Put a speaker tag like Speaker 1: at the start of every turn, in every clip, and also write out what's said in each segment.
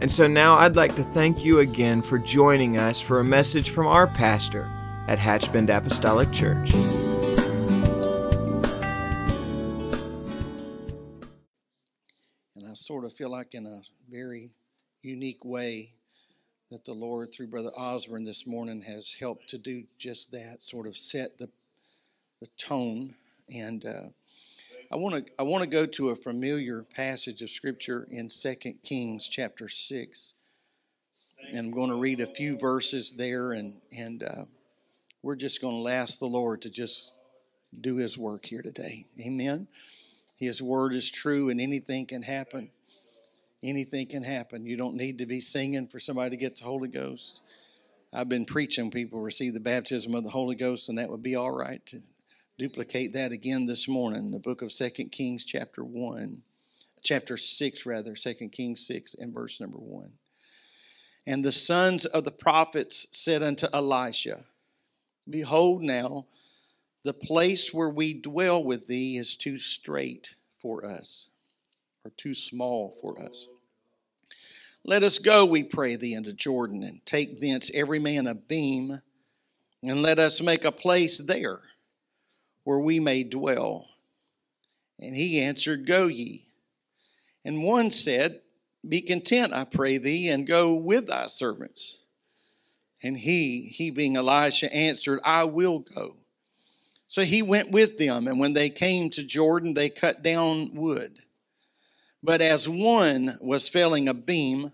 Speaker 1: And so now I'd like to thank you again for joining us for a message from our pastor at Hatchbend Apostolic Church.
Speaker 2: And I sort of feel like, in a very unique way, that the Lord, through Brother Osborne this morning, has helped to do just that, sort of set the, the tone. And uh, I want to I want to go to a familiar passage of Scripture in Second Kings chapter six, and I'm going to read a few verses there, and and uh, we're just going to ask the Lord to just do His work here today. Amen. His word is true, and anything can happen. Anything can happen. You don't need to be singing for somebody to get the Holy Ghost. I've been preaching people receive the baptism of the Holy Ghost, and that would be all right to duplicate that again this morning. The book of Second Kings, chapter 1, chapter 6, rather, Second Kings 6, and verse number 1. And the sons of the prophets said unto Elisha, Behold, now the place where we dwell with thee is too strait for us, or too small for us. Let us go, we pray thee, into Jordan, and take thence every man a beam, and let us make a place there where we may dwell. And he answered, Go ye. And one said, Be content, I pray thee, and go with thy servants. And he, he being Elisha, answered, I will go. So he went with them, and when they came to Jordan, they cut down wood. But as one was felling a beam,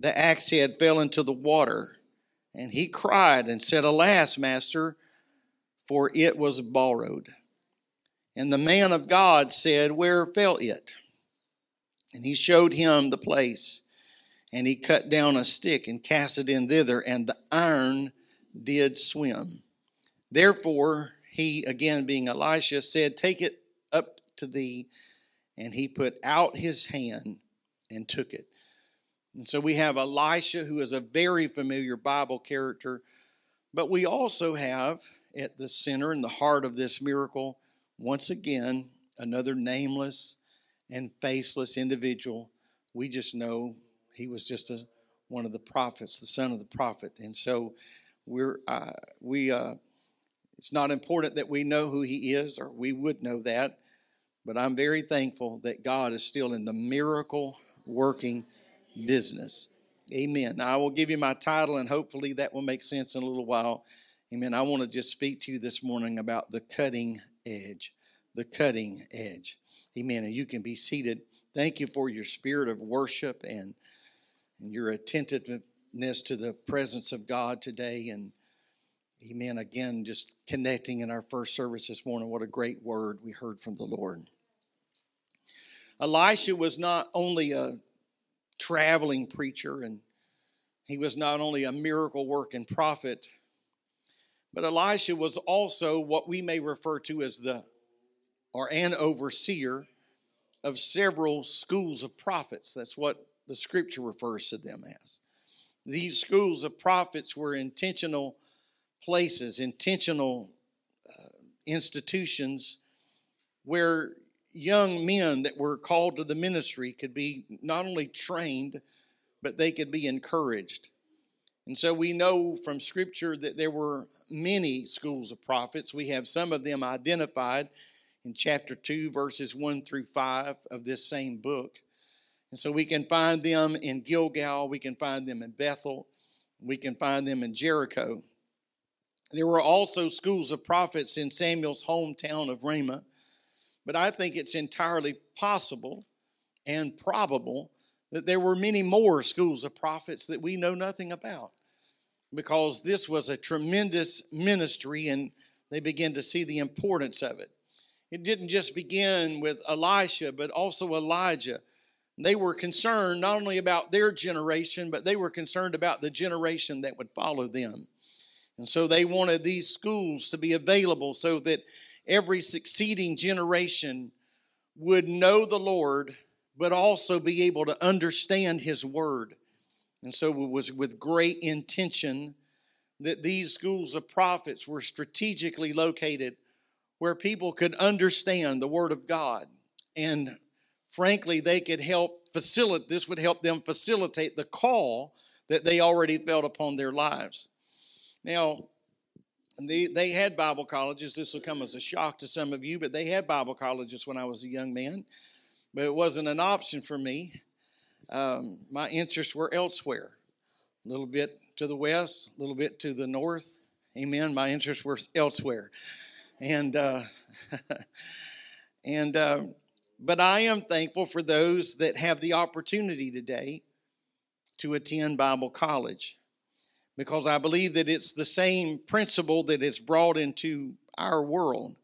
Speaker 2: the axe head fell into the water, and he cried and said, Alas, master, for it was borrowed. And the man of God said, Where fell it? And he showed him the place. And he cut down a stick and cast it in thither, and the iron did swim. Therefore, he, again being Elisha, said, Take it up to thee. And he put out his hand and took it. And so we have Elisha, who is a very familiar Bible character, but we also have at the center and the heart of this miracle, once again, another nameless and faceless individual. We just know he was just a, one of the prophets, the son of the prophet. And so we're, uh, we, uh, it's not important that we know who he is, or we would know that, but I'm very thankful that God is still in the miracle working business. Amen. Now, I will give you my title, and hopefully that will make sense in a little while. Amen. I want to just speak to you this morning about the cutting edge. The cutting edge. Amen. And you can be seated. Thank you for your spirit of worship and, and your attentiveness to the presence of God today. And amen. Again, just connecting in our first service this morning. What a great word we heard from the Lord. Elisha was not only a traveling preacher and he was not only a miracle working prophet, but Elisha was also what we may refer to as the or an overseer of several schools of prophets. That's what the scripture refers to them as. These schools of prophets were intentional places, intentional uh, institutions where young men that were called to the ministry could be not only trained, but they could be encouraged. And so we know from Scripture that there were many schools of prophets. We have some of them identified in chapter 2, verses 1 through 5 of this same book. And so we can find them in Gilgal, we can find them in Bethel, we can find them in Jericho. There were also schools of prophets in Samuel's hometown of Ramah. But I think it's entirely possible and probable that there were many more schools of prophets that we know nothing about because this was a tremendous ministry and they began to see the importance of it. It didn't just begin with Elisha, but also Elijah, They were concerned not only about their generation, but they were concerned about the generation that would follow them. And so they wanted these schools to be available so that every succeeding generation would know the Lord, but also be able to understand His Word. And so it was with great intention that these schools of prophets were strategically located where people could understand the Word of God. And frankly, they could help facilitate, this would help them facilitate the call that they already felt upon their lives. Now, they, they had Bible colleges. This will come as a shock to some of you, but they had Bible colleges when I was a young man. But it wasn't an option for me. Um, my interests were elsewhere, a little bit to the west, a little bit to the north. Amen. My interests were elsewhere, and uh, and uh, but I am thankful for those that have the opportunity today to attend Bible college because I believe that it's the same principle that is brought into our world.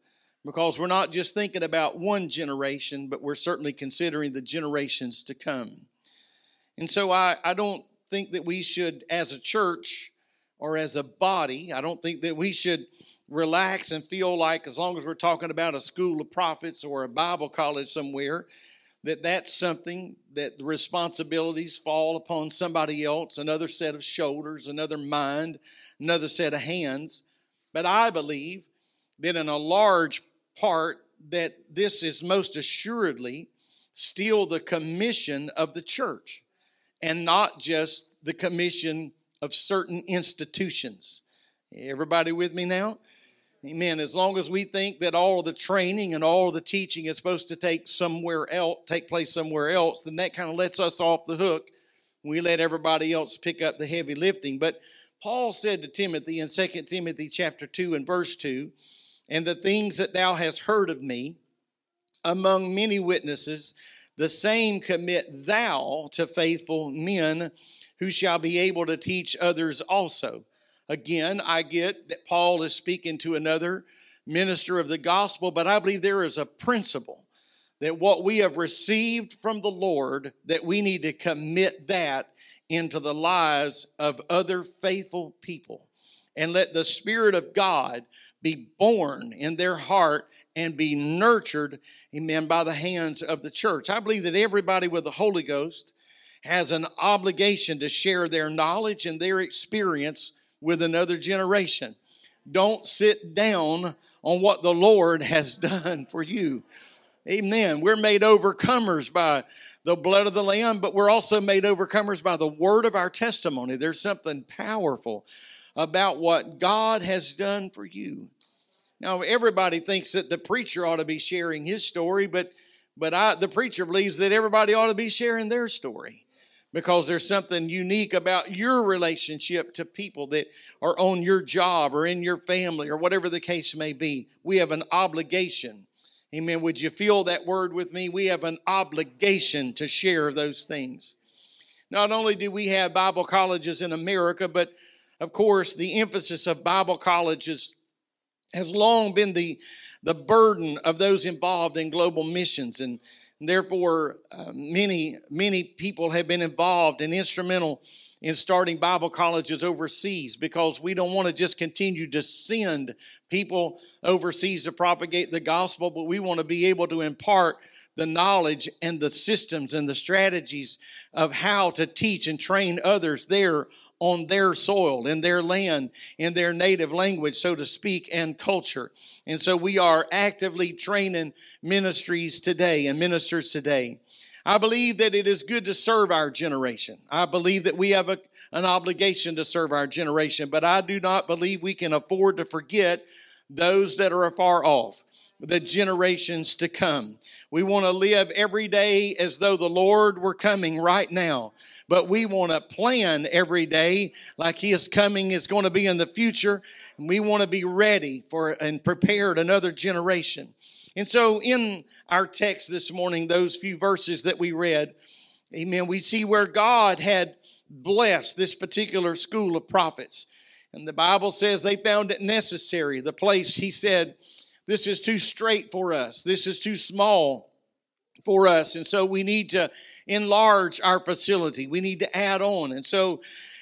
Speaker 2: Because we're not just thinking about one generation, but we're certainly considering the generations to come. And so I, I don't think that we should, as a church or as a body, I don't think that we should relax and feel like, as long as we're talking about a school of prophets or a Bible college somewhere, that that's something that the responsibilities fall upon somebody else, another set of shoulders, another mind, another set of hands. But I believe that in a large part that this is most assuredly still the commission of the church and not just the commission of certain institutions. Everybody with me now? Amen. As long as we think that all the training and all the teaching is supposed to take somewhere else, take place somewhere else, then that kind of lets us off the hook. We let everybody else pick up the heavy lifting. But Paul said to Timothy in 2 Timothy chapter 2 and verse 2, and the things that thou hast heard of me among many witnesses, the same commit thou to faithful men who shall be able to teach others also. Again, I get that Paul is speaking to another minister of the gospel, but I believe there is a principle that what we have received from the Lord, that we need to commit that into the lives of other faithful people. And let the Spirit of God be born in their heart and be nurtured, amen, by the hands of the church. I believe that everybody with the Holy Ghost has an obligation to share their knowledge and their experience with another generation. Don't sit down on what the Lord has done for you. Amen. We're made overcomers by the blood of the Lamb, but we're also made overcomers by the word of our testimony. There's something powerful about what God has done for you. Now, everybody thinks that the preacher ought to be sharing his story, but but I, the preacher believes that everybody ought to be sharing their story because there's something unique about your relationship to people that are on your job or in your family or whatever the case may be. We have an obligation. Amen. Would you feel that word with me? We have an obligation to share those things. Not only do we have Bible colleges in America, but of course, the emphasis of Bible colleges has long been the, the burden of those involved in global missions. And Therefore, uh, many, many people have been involved and instrumental in starting Bible colleges overseas because we don't want to just continue to send people overseas to propagate the gospel, but we want to be able to impart the knowledge and the systems and the strategies of how to teach and train others there on their soil, in their land, in their native language, so to speak, and culture. And so we are actively training ministries today and ministers today. I believe that it is good to serve our generation. I believe that we have a, an obligation to serve our generation, but I do not believe we can afford to forget those that are afar off, the generations to come. We want to live every day as though the Lord were coming right now, but we want to plan every day like He is coming, is going to be in the future, And we want to be ready for and prepared another generation. And so in our text this morning, those few verses that we read, amen, we see where God had blessed this particular school of prophets. And the Bible says they found it necessary. The place, he said, this is too strait for us. This is too small. for us. And so we need to enlarge our facility. We need to add on. And so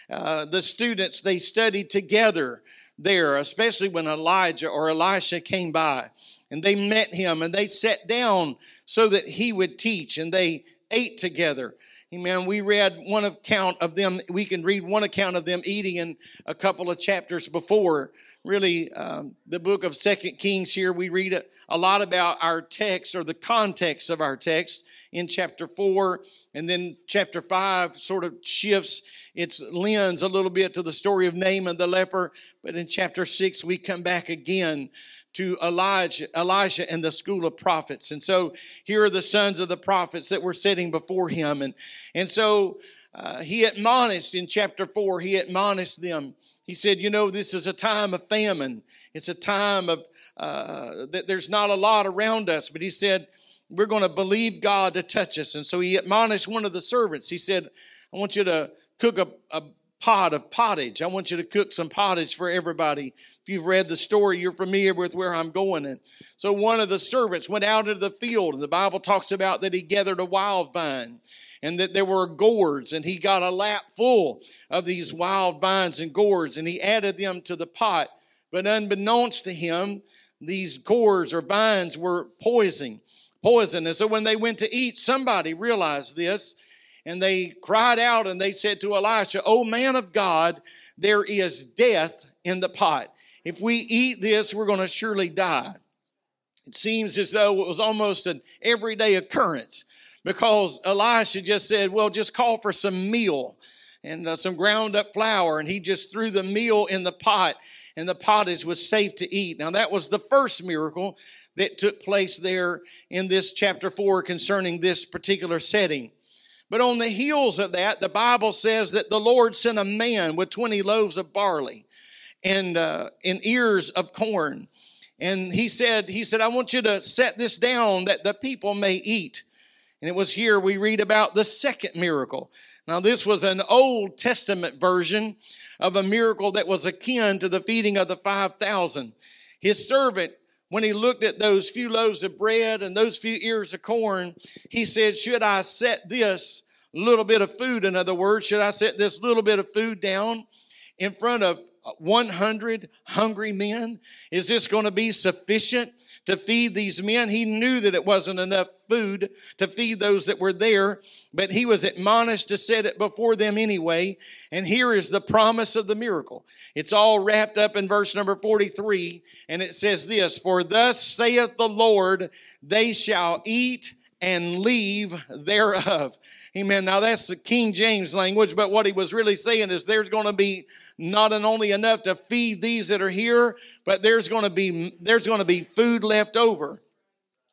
Speaker 2: uh, the students, they studied together there, especially when Elijah or Elisha came by. And they met him and they sat down so that he would teach and they ate together. Amen. We read one account of them. We can read one account of them eating in a couple of chapters before. Really, um, the book of Second Kings here, we read a, a lot about our text or the context of our text in chapter four. And then chapter five sort of shifts its lens a little bit to the story of Naaman the leper. But in chapter six, we come back again to Elijah, Elijah and the school of prophets. And so here are the sons of the prophets that were sitting before him. And, and so uh, he admonished in chapter four, he admonished them. He said, You know, this is a time of famine. It's a time of uh, that there's not a lot around us. But he said, We're going to believe God to touch us. And so he admonished one of the servants. He said, I want you to cook a, a pot of pottage. I want you to cook some pottage for everybody. If you've read the story, you're familiar with where I'm going. And so one of the servants went out into the field, and the Bible talks about that he gathered a wild vine and that there were gourds, and he got a lap full of these wild vines and gourds, and he added them to the pot. But unbeknownst to him, these gourds or vines were poison. Poison. And so when they went to eat, somebody realized this and they cried out and they said to Elisha, O man of God, there is death in the pot. If we eat this, we're going to surely die. It seems as though it was almost an everyday occurrence because Elisha just said, Well, just call for some meal and uh, some ground up flour. And he just threw the meal in the pot, and the pottage was safe to eat. Now, that was the first miracle that took place there in this chapter 4 concerning this particular setting. But on the heels of that, the Bible says that the Lord sent a man with 20 loaves of barley and uh, in ears of corn. And he said, he said, I want you to set this down that the people may eat. And it was here we read about the second miracle. Now, this was an Old Testament version of a miracle that was akin to the feeding of the 5,000. His servant when he looked at those few loaves of bread and those few ears of corn, he said, Should I set this little bit of food, in other words, should I set this little bit of food down in front of uh, 100 hungry men? Is this going to be sufficient to feed these men? He knew that it wasn't enough food to feed those that were there, but he was admonished to set it before them anyway. And here is the promise of the miracle. It's all wrapped up in verse number 43, and it says this For thus saith the Lord, they shall eat and leave thereof. Amen. Now that's the King James language, but what he was really saying is there's going to be not only enough to feed these that are here, but there's going to be there's going to be food left over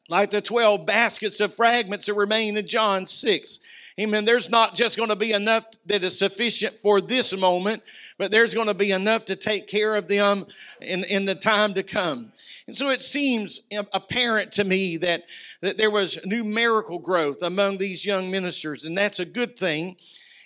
Speaker 2: like the 12 baskets of fragments that remain in John 6. Amen. There's not just going to be enough that is sufficient for this moment, but there's going to be enough to take care of them in, in the time to come. And so it seems um, apparent to me that, that there was numerical growth among these young ministers, and that's a good thing.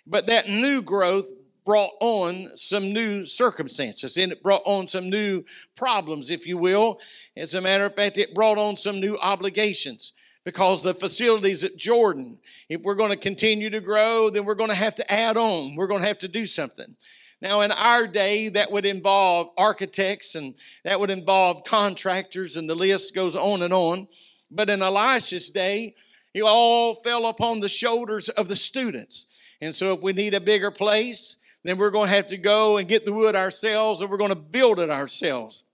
Speaker 2: But that new growth brought on some new circumstances and it brought on some new problems, if you will. As a matter of fact, it brought on some new obligations because the facilities at Jordan, if we're going to continue to grow, then we're going to have to add on. We're going to have to do something. Now, in our day, that would involve architects and that would involve contractors, and the list goes on and on. But in Elisha's day, it all fell upon the shoulders of the students. And so, if we need a bigger place, then we're going to have to go and get the wood ourselves and we're going to build it ourselves.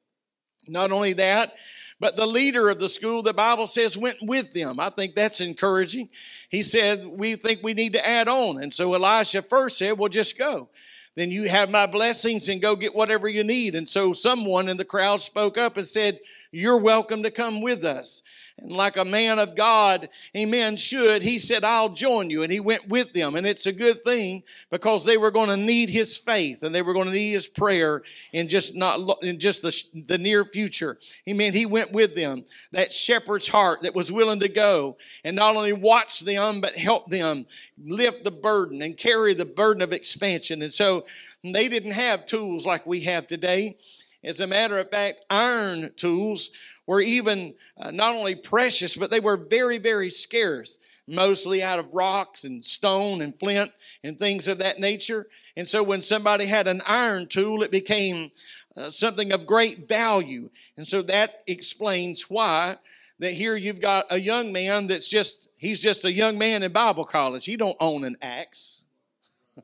Speaker 2: Not only that, but the leader of the school, the Bible says, went with them. I think that's encouraging. He said, We think we need to add on. And so Elisha first said, Well, just go. Then you have my blessings and go get whatever you need. And so someone in the crowd spoke up and said, You're welcome to come with us. And like a man of God, amen, should, he said, I'll join you. And he went with them. And it's a good thing because they were going to need his faith and they were going to need his prayer in just not, in just the, the near future. Amen. He went with them. That shepherd's heart that was willing to go and not only watch them, but help them lift the burden and carry the burden of expansion. And so they didn't have tools like we have today. As a matter of fact, iron tools were even uh, not only precious, but they were very, very scarce, mostly out of rocks and stone and flint and things of that nature. And so when somebody had an iron tool, it became uh, something of great value. And so that explains why that here you've got a young man that's just, he's just a young man in Bible college. He don't own an axe.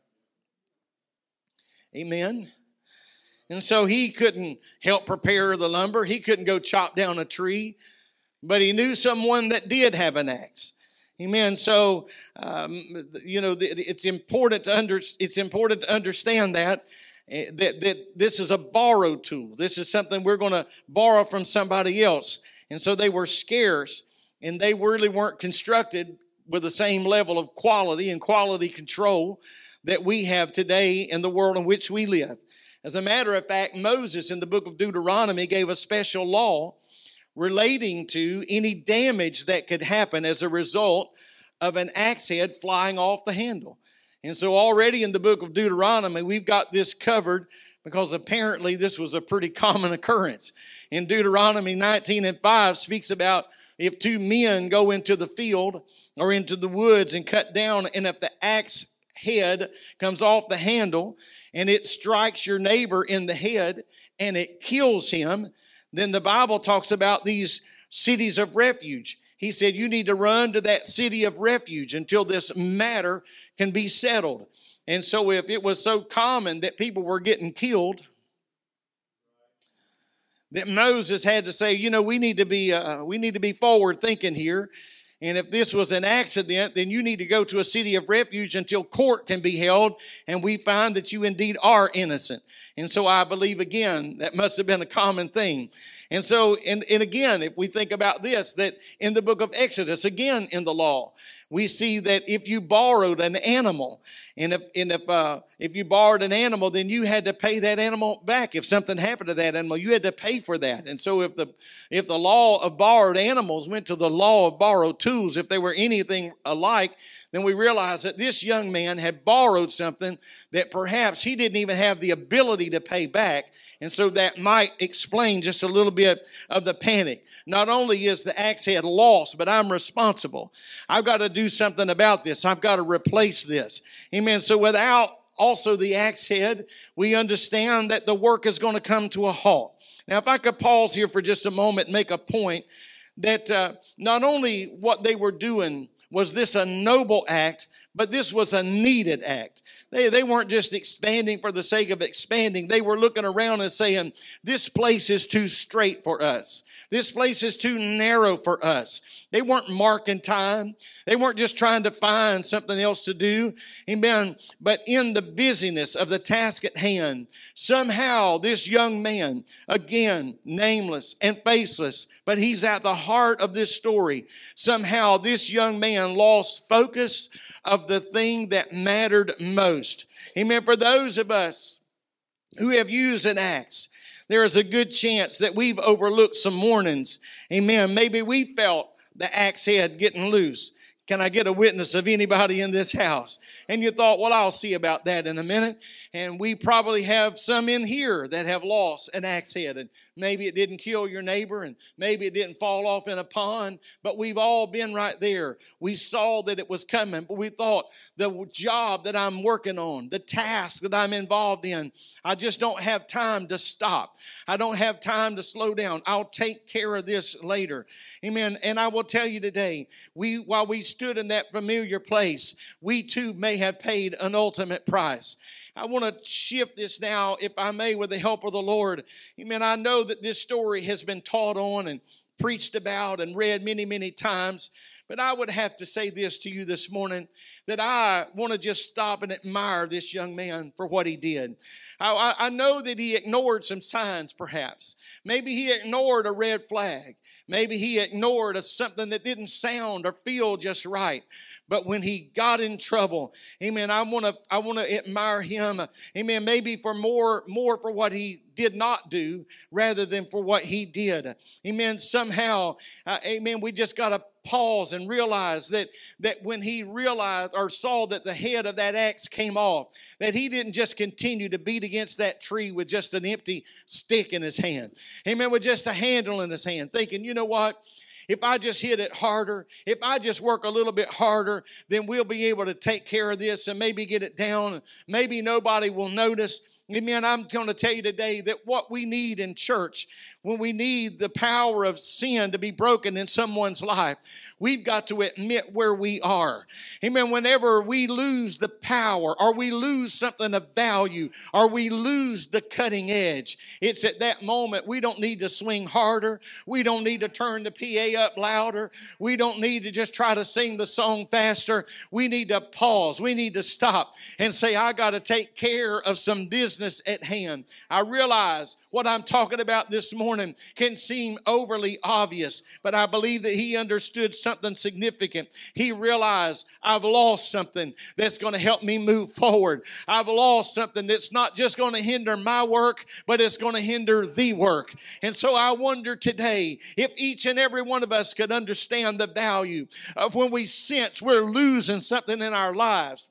Speaker 2: Amen. And so he couldn't help prepare the lumber. He couldn't go chop down a tree, but he knew someone that did have an axe. Amen. So, um, you know, it's important to under, it's important to understand that, eh, that, that this is a borrowed tool. This is something we're going to borrow from somebody else. And so they were scarce and they really weren't constructed with the same level of quality and quality control that we have today in the world in which we live. As a matter of fact, Moses in the book of Deuteronomy gave a special law relating to any damage that could happen as a result of an axe head flying off the handle. And so already in the book of Deuteronomy, we've got this covered because apparently this was a pretty common occurrence. In Deuteronomy 19 and 5 speaks about if two men go into the field or into the woods and cut down, and if the axe head comes off the handle and it strikes your neighbor in the head and it kills him, then the Bible talks about these cities of refuge. He said, You need to run to that city of refuge until this matter can be settled. And so, if it was so common that people were getting killed, that Moses had to say, you know, we need to be uh, we need to be forward thinking here. And if this was an accident, then you need to go to a city of refuge until court can be held and we find that you indeed are innocent. And so I believe again, that must have been a common thing. And so, and, and again, if we think about this, that in the book of Exodus, again in the law, we see that if you borrowed an animal, and if and if uh, if you borrowed an animal, then you had to pay that animal back. If something happened to that animal, you had to pay for that. And so, if the if the law of borrowed animals went to the law of borrowed tools, if they were anything alike, then we realize that this young man had borrowed something that perhaps he didn't even have the ability to pay back. And so that might explain just a little bit of the panic. Not only is the axe head lost, but I'm responsible. I've got to do something about this. I've got to replace this. Amen. So without also the axe head, we understand that the work is going to come to a halt. Now, if I could pause here for just a moment and make a point that uh, not only what they were doing was this a noble act, but this was a needed act. They, they weren't just expanding for the sake of expanding. They were looking around and saying, this place is too strait for us. This place is too narrow for us. They weren't marking time. They weren't just trying to find something else to do. Amen. But in the busyness of the task at hand, somehow this young man, again, nameless and faceless, but he's at the heart of this story. Somehow this young man lost focus of the thing that mattered most. Amen. For those of us who have used an axe, there is a good chance that we've overlooked some mornings. Amen. Maybe we felt the axe head getting loose. Can I get a witness of anybody in this house? And you thought, well, I'll see about that in a minute. And we probably have some in here that have lost an axe head. And maybe it didn't kill your neighbor and maybe it didn't fall off in a pond, but we've all been right there. We saw that it was coming, but we thought the job that I'm working on, the task that I'm involved in, I just don't have time to stop. I don't have time to slow down. I'll take care of this later. Amen. And I will tell you today, we while we stood in that familiar place, we too may have paid an ultimate price. I want to shift this now, if I may, with the help of the Lord. Amen. I know that this story has been taught on and preached about and read many, many times. But I would have to say this to you this morning that I want to just stop and admire this young man for what he did. I, I, know that he ignored some signs, perhaps. Maybe he ignored a red flag. Maybe he ignored a, something that didn't sound or feel just right. But when he got in trouble, amen, I want to I want to admire him. Amen. Maybe for more more for what he did not do rather than for what he did. Amen. Somehow, uh, amen, we just got to pause and realize that, that when he realized or saw that the head of that axe came off, that he didn't just continue to beat against that tree with just an empty stick in his hand. Amen. With just a handle in his hand, thinking, you know what? If I just hit it harder, if I just work a little bit harder, then we'll be able to take care of this and maybe get it down. Maybe nobody will notice. Amen. I'm going to tell you today that what we need in church when we need the power of sin to be broken in someone's life, we've got to admit where we are. Amen. Whenever we lose the power or we lose something of value or we lose the cutting edge, it's at that moment we don't need to swing harder. We don't need to turn the PA up louder. We don't need to just try to sing the song faster. We need to pause. We need to stop and say, I got to take care of some business at hand. I realize what I'm talking about this morning can seem overly obvious, but I believe that he understood something significant. He realized I've lost something that's going to help me move forward. I've lost something that's not just going to hinder my work, but it's going to hinder the work. And so I wonder today if each and every one of us could understand the value of when we sense we're losing something in our lives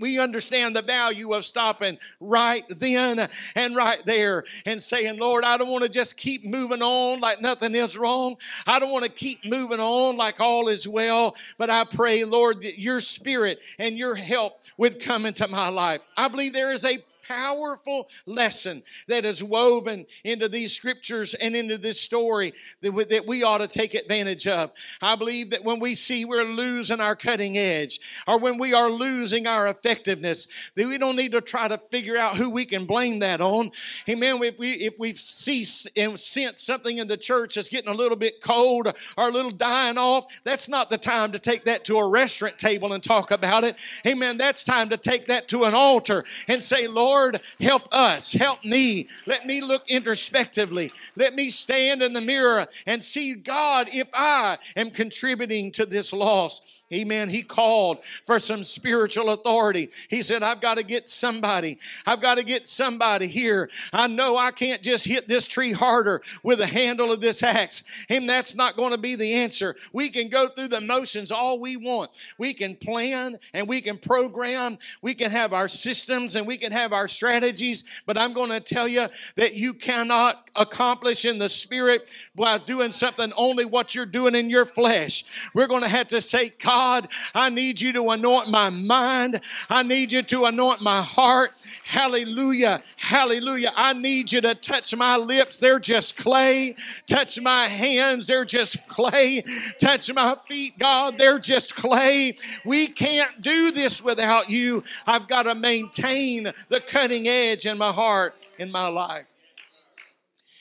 Speaker 2: we understand the value of stopping right then and right there and saying, Lord, I don't want to just keep moving on like nothing is wrong. I don't want to keep moving on like all is well. But I pray, Lord, that your spirit and your help would come into my life. I believe there is a powerful lesson that is woven into these scriptures and into this story that we, ought to take advantage of. I believe that when we see we're losing our cutting edge or when we are losing our effectiveness, that we don't need to try to figure out who we can blame that on. Amen. If we if we see and sense something in the church that's getting a little bit cold or a little dying off, that's not the time to take that to a restaurant table and talk about it. Amen. That's time to take that to an altar and say, Lord, Lord, help us, help me. Let me look introspectively. Let me stand in the mirror and see, God, if I am contributing to this loss. Amen. He called for some spiritual authority. He said, I've got to get somebody. I've got to get somebody here. I know I can't just hit this tree harder with the handle of this axe. And that's not going to be the answer. We can go through the motions all we want. We can plan and we can program. We can have our systems and we can have our strategies. But I'm going to tell you that you cannot accomplish in the spirit by doing something only what you're doing in your flesh. We're going to have to say, God, I need you to anoint my mind. I need you to anoint my heart. Hallelujah. Hallelujah. I need you to touch my lips. They're just clay. Touch my hands. They're just clay. Touch my feet, God. They're just clay. We can't do this without you. I've got to maintain the cutting edge in my heart, in my life.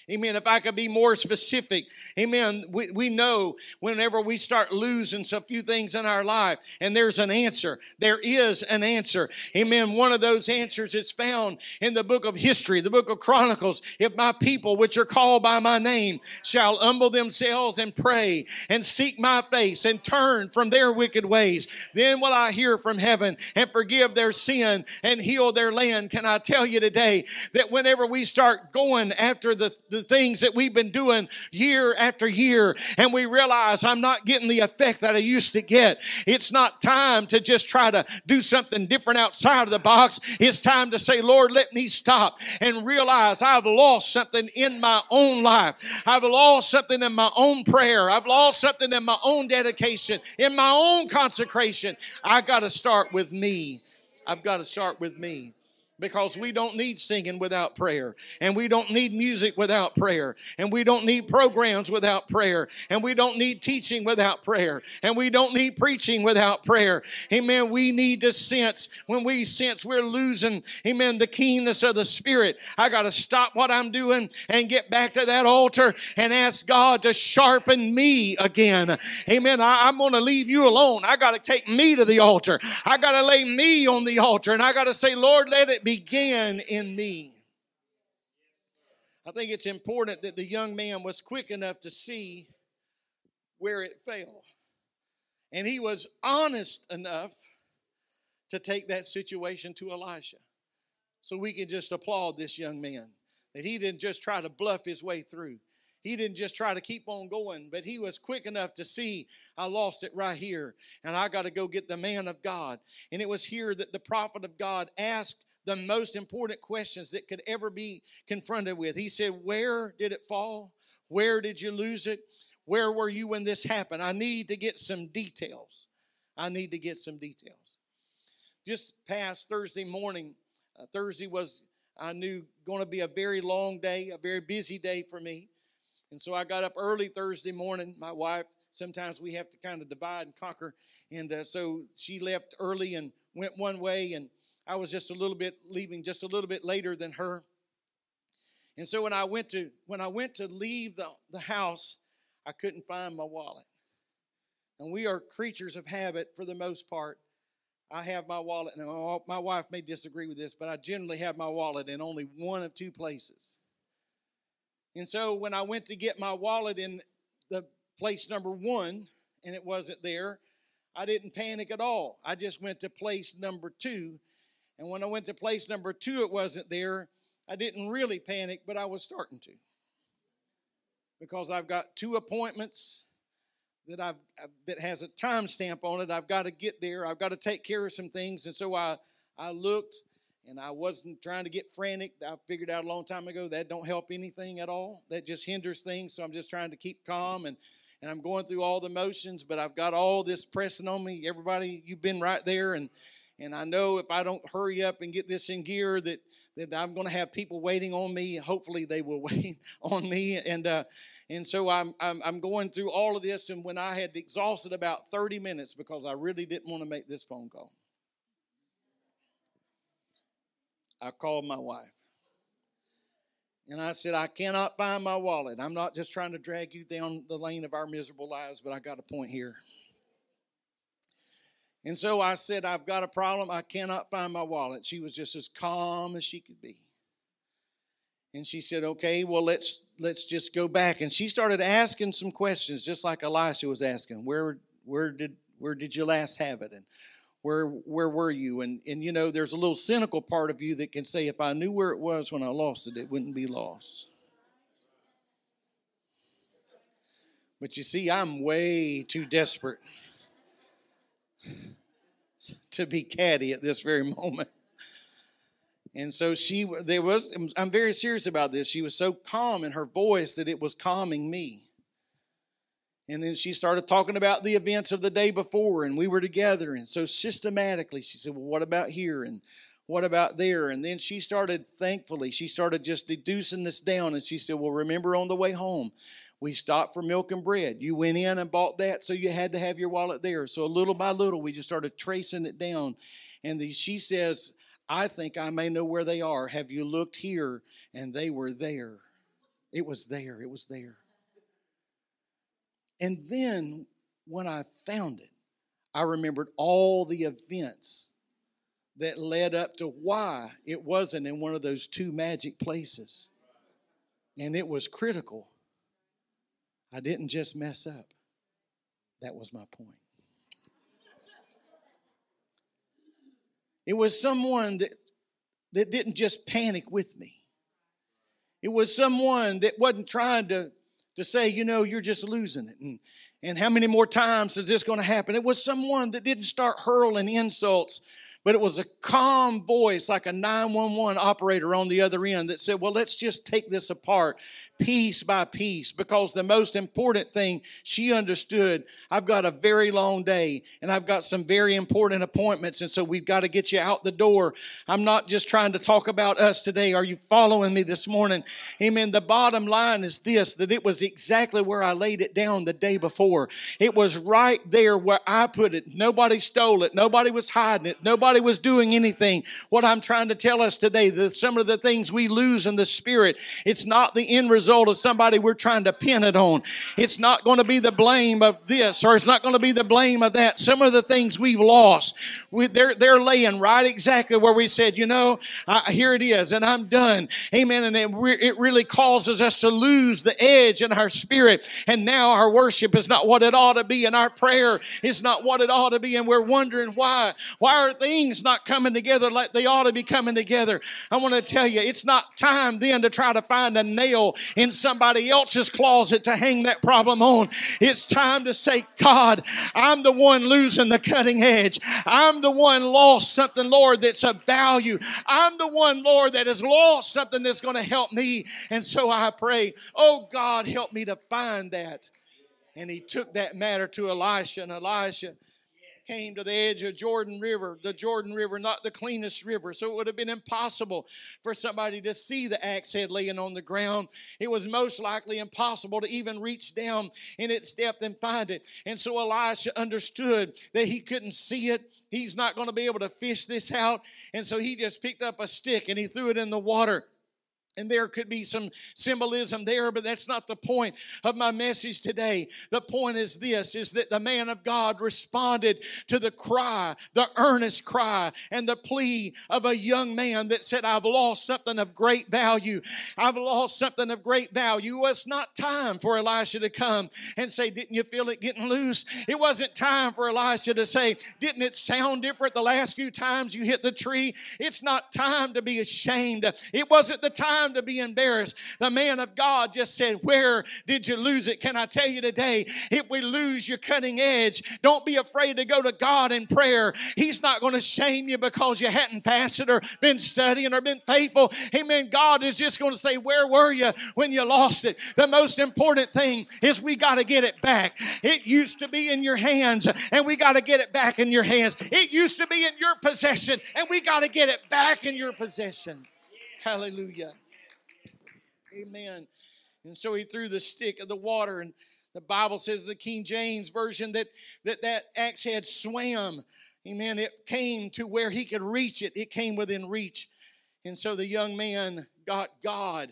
Speaker 2: Amen. If I could be more specific, amen. We, we know whenever we start losing a few things in our life, and there's an answer. There is an answer. Amen. One of those answers is found in the book of history, the book of Chronicles. If my people, which are called by my name, shall humble themselves and pray and seek my face and turn from their wicked ways, then will I hear from heaven and forgive their sin and heal their land. Can I tell you today that whenever we start going after the the things that we've been doing year after year and we realize I'm not getting the effect that I used to get. It's not time to just try to do something different outside of the box. It's time to say, Lord, let me stop and realize I've lost something in my own life. I've lost something in my own prayer. I've lost something in my own dedication, in my own consecration. I got to start with me. I've got to start with me because we don't need singing without prayer and we don't need music without prayer and we don't need programs without prayer and we don't need teaching without prayer and we don't need preaching without prayer. Amen. We need to sense. When we sense we're losing amen the keenness of the spirit i got to stop what i'm doing and get back to that altar and ask god to sharpen me again. Amen. I, i'm going to leave you alone. I got to take me to the altar. I got to lay me on the altar and i got to say lord let it began in me. I think it's important that the young man was quick enough to see where it fell. And he was honest enough to take that situation to Elisha. So we can just applaud this young man that he didn't just try to bluff his way through. he didn't just try to keep on going, but he was quick enough to see I lost it right here and I got to go get the man of God. And it was here that the prophet of God asked the most important questions that could ever be confronted with. He said, Where did it fall? Where did you lose it? Where were you when this happened? I need to get some details. I need to get some details. Just past Thursday morning, uh, Thursday was, I knew, going to be a very long day, a very busy day for me. And so I got up early Thursday morning. My wife, sometimes we have to kind of divide and conquer. And uh, so she left early and went one way, and I was just a little bit leaving just a little bit later than her. And so when I went to when I went to leave the, the house, I couldn't find my wallet. And we are creatures of habit for the most part. I have my wallet. and my wife may disagree with this, but I generally have my wallet in only one of two places. And so when I went to get my wallet in the place number one and it wasn't there, I didn't panic at all. I just went to place number two. And when I went to place number two, it wasn't there. I didn't really panic, but I was starting to. Because I've got two appointments that I've that has a time stamp on it. I've got to get there. I've got to take care of some things. And so I I looked and I wasn't trying to get frantic. I figured out a long time ago that don't help anything at all. That just hinders things. So I'm just trying to keep calm and and I'm going through all the motions, but I've got all this pressing on me. Everybody, you've been right there and and I know if I don't hurry up and get this in gear that that I'm going to have people waiting on me. Hopefully, they will wait on me. And uh, and so I'm, I'm I'm going through all of this. And when I had exhausted about 30 minutes because I really didn't want to make this phone call, I called my wife. And I said, I cannot find my wallet. I'm not just trying to drag you down the lane of our miserable lives, but I got a point here. And so I said, I've got a problem. I cannot find my wallet. She was just as calm as she could be. And she said, Okay, well, let's let's just go back. And she started asking some questions, just like Elisha was asking. Where where did where did you last have it? And where where were you and and you know there's a little cynical part of you that can say if i knew where it was when i lost it it wouldn't be lost but you see i'm way too desperate to be catty at this very moment and so she there was i'm very serious about this she was so calm in her voice that it was calming me and then she started talking about the events of the day before, and we were together. And so systematically, she said, Well, what about here? And what about there? And then she started, thankfully, she started just deducing this down. And she said, Well, remember on the way home, we stopped for milk and bread. You went in and bought that, so you had to have your wallet there. So little by little, we just started tracing it down. And the, she says, I think I may know where they are. Have you looked here? And they were there. It was there. It was there. And then when I found it, I remembered all the events that led up to why it wasn't in one of those two magic places. And it was critical. I didn't just mess up. That was my point. It was someone that, that didn't just panic with me. It was someone that wasn't trying to to say, you know, you're just losing it. And, and how many more times is this going to happen? It was someone that didn't start hurling insults but it was a calm voice like a 911 operator on the other end that said, Well, let's just take this apart piece by piece because the most important thing she understood I've got a very long day and I've got some very important appointments, and so we've got to get you out the door. I'm not just trying to talk about us today. Are you following me this morning? Amen. The bottom line is this that it was exactly where I laid it down the day before. It was right there where I put it. Nobody stole it, nobody was hiding it, nobody was doing anything. What I'm trying to tell us today, that some of the things we lose in the spirit, it's not the end result of somebody we're trying to pin it on. It's not going to be the blame of this or it's not going to be the blame of that. Some of the things we've lost, we, they're, they're laying right exactly where we said, you know, here it is and I'm done. Amen. And it, it really causes us to lose the edge in our spirit. And now our worship is not what it ought to be and our prayer is not what it ought to be. And we're wondering why. Why are things things not coming together like they ought to be coming together, I want to tell you, it's not time then to try to find a nail in somebody else's closet to hang that problem on. It's time to say, God, I'm the one losing the cutting edge. I'm the one lost something, Lord, that's of value. I'm the one, Lord, that has lost something that's going to help me. And so I pray, oh God, help me to find that. And he took that matter to Elisha, and Elisha came to the edge of Jordan River, the Jordan River, not the cleanest river. So it would have been impossible for somebody to see the axe head laying on the ground. It was most likely impossible to even reach down in its depth and find it. And so Elisha understood that he couldn't see it. He's not going to be able to fish this out. And so he just picked up a stick and he threw it in the water. And there could be some symbolism there, but that's not the point of my message today. The point is this, is that the man of God responded to the cry, the earnest cry, and the plea of a young man that said, I've lost something of great value. I've lost something of great value. It's not time for Elisha to come and say, didn't you feel it getting loose? It wasn't time for Elisha to say, didn't it sound different the last few times you hit the tree? It's not time to be ashamed. It wasn't the time time to be embarrassed. The man of God just said, Where did you lose it? Can I tell you today, if we lose your cutting edge, don't be afraid to go to God in prayer. He's not going to shame you because you hadn't fasted or been studying or been faithful. Amen. God is just going to say, Where were you when you lost it? The most important thing is we got to get it back. It used to be in your hands, and we got to get it back in your hands. It used to be in your possession, and we got to get it back in your possession. Hallelujah. Amen. And so he threw the stick of the water, and the Bible says the King James version that that, that axe head swam. Amen. It came to where he could reach it. It came within reach. And so the young man got God.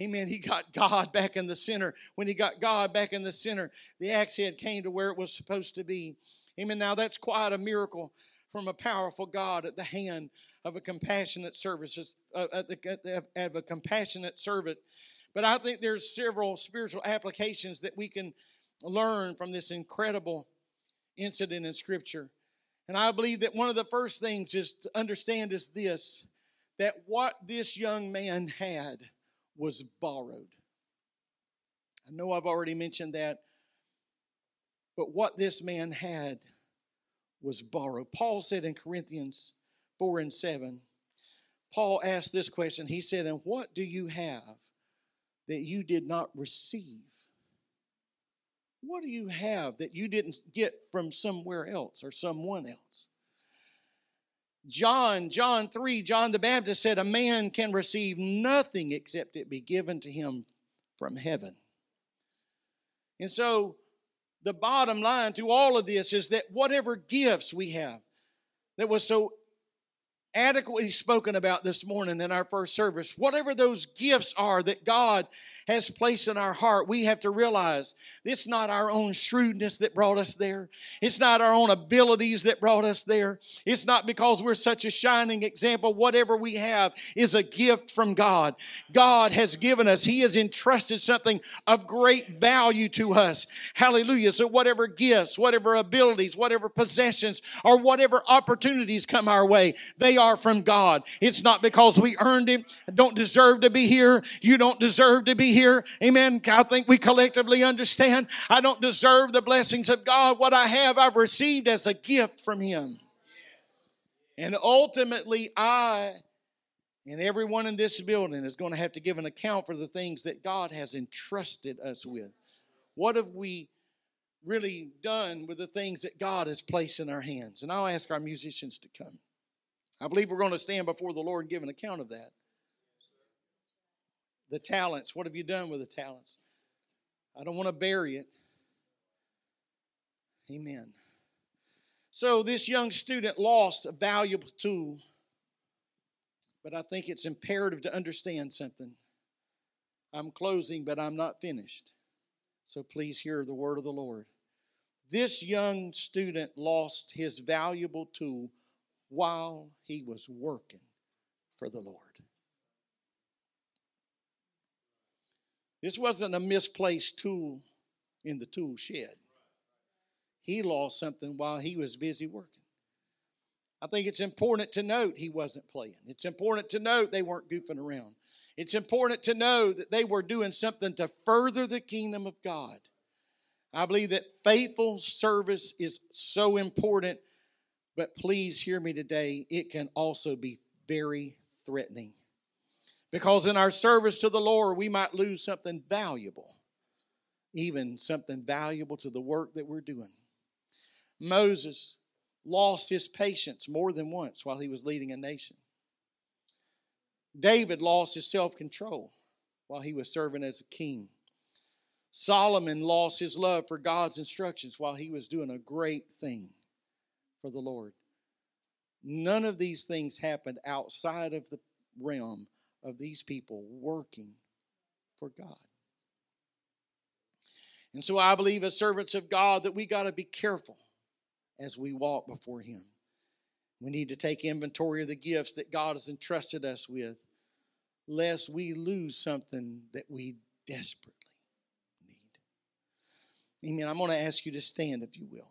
Speaker 2: Amen. He got God back in the center. When he got God back in the center, the axe head came to where it was supposed to be. Amen. Now that's quite a miracle from a powerful God at the hand of a compassionate service, uh, at the, of a compassionate servant. But I think there's several spiritual applications that we can learn from this incredible incident in Scripture. And I believe that one of the first things is to understand is this that what this young man had was borrowed. I know I've already mentioned that, but what this man had was borrowed. Paul said in Corinthians 4 and 7, Paul asked this question. He said, And what do you have that you did not receive? What do you have that you didn't get from somewhere else or someone else? John, John 3, John the Baptist said, A man can receive nothing except it be given to him from heaven. And so the bottom line to all of this is that whatever gifts we have that was so adequately spoken about this morning in our first service. Whatever those gifts are that God has placed in our heart, we have to realize it's not our own shrewdness that brought us there. It's not our own abilities that brought us there. It's not because we're such a shining example. Whatever we have is a gift from God. God has given us, He has entrusted something of great value to us. Hallelujah. So, whatever gifts, whatever abilities, whatever possessions, or whatever opportunities come our way, they are from God. It's not because we earned it, don't deserve to be here. You don't deserve to be here. Amen. I think we collectively understand I don't deserve the blessings of God. What I have, I've received as a gift from Him. And ultimately, I and everyone in this building is going to have to give an account for the things that God has entrusted us with. What have we really done with the things that God has placed in our hands? And I'll ask our musicians to come. I believe we're going to stand before the Lord and give an account of that. The talents, what have you done with the talents? I don't want to bury it. Amen. So this young student lost a valuable tool, but I think it's imperative to understand something. I'm closing, but I'm not finished. So please hear the word of the Lord. This young student lost his valuable tool while he was working for the Lord. This wasn't a misplaced tool in the tool shed. He lost something while he was busy working. I think it's important to note he wasn't playing. It's important to note they weren't goofing around. It's important to know that they were doing something to further the kingdom of God. I believe that faithful service is so important, but please hear me today, it can also be very threatening. Because in our service to the Lord, we might lose something valuable, even something valuable to the work that we're doing. Moses lost his patience more than once while he was leading a nation. David lost his self control while he was serving as a king. Solomon lost his love for God's instructions while he was doing a great thing for the Lord. None of these things happened outside of the realm of these people working for God. And so I believe, as servants of God, that we got to be careful as we walk before Him. We need to take inventory of the gifts that God has entrusted us with, lest we lose something that we desperately need. Amen. I'm going to ask you to stand, if you will.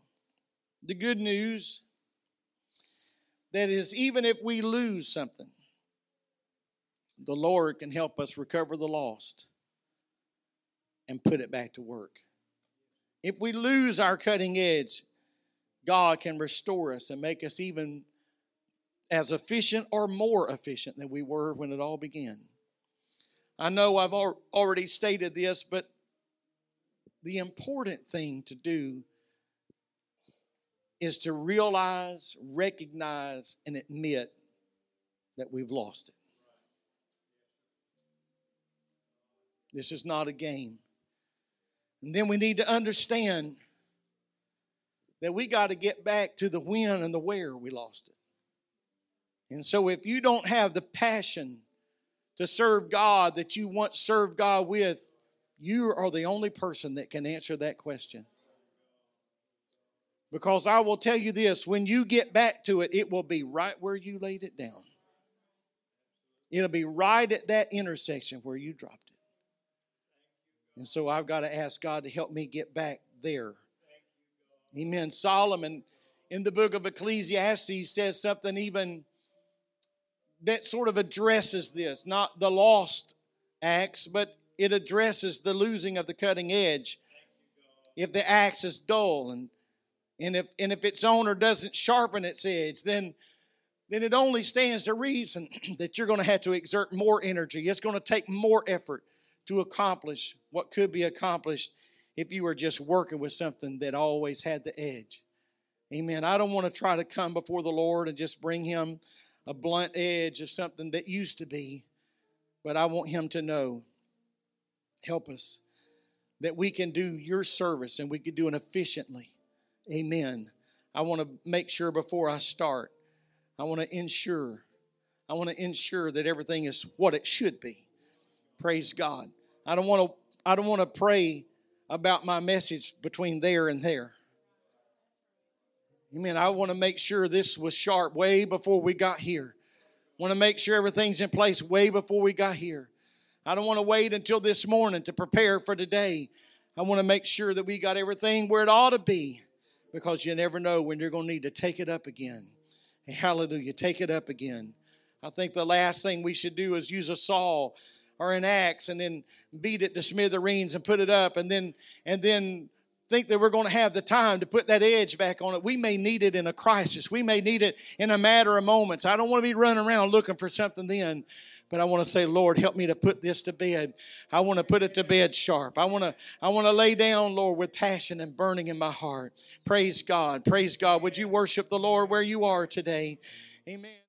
Speaker 2: The good news that is, even if we lose something, the Lord can help us recover the lost and put it back to work. If we lose our cutting edge, God can restore us and make us even as efficient or more efficient than we were when it all began. I know I've already stated this, but the important thing to do is to realize, recognize, and admit that we've lost it. This is not a game. And then we need to understand that we got to get back to the when and the where we lost it. And so if you don't have the passion to serve God that you once served God with, you are the only person that can answer that question. Because I will tell you this when you get back to it, it will be right where you laid it down. It'll be right at that intersection where you dropped it. And so I've got to ask God to help me get back there. Amen. Solomon in the book of Ecclesiastes says something even that sort of addresses this, not the lost axe, but it addresses the losing of the cutting edge. If the axe is dull and and if and if its owner doesn't sharpen its edge, then then it only stands to reason that you're going to have to exert more energy. It's going to take more effort to accomplish what could be accomplished if you were just working with something that always had the edge. Amen. I don't want to try to come before the Lord and just bring him a blunt edge of something that used to be, but I want him to know, help us, that we can do your service and we can do it efficiently. Amen. I want to make sure before I start, I want to ensure, I want to ensure that everything is what it should be. Praise God. I don't want to I don't want to pray about my message between there and there. Amen. I want to make sure this was sharp way before we got here. I want to make sure everything's in place way before we got here. I don't want to wait until this morning to prepare for today. I want to make sure that we got everything where it ought to be because you never know when you're going to need to take it up again. hallelujah, take it up again. I think the last thing we should do is use a saw or an axe and then beat it to smithereens and put it up and then and then think that we're going to have the time to put that edge back on it. We may need it in a crisis. We may need it in a matter of moments. I don't want to be running around looking for something then. But I want to say, Lord, help me to put this to bed. I want to put it to bed sharp. I want to, I want to lay down, Lord, with passion and burning in my heart. Praise God. Praise God. Would you worship the Lord where you are today? Amen.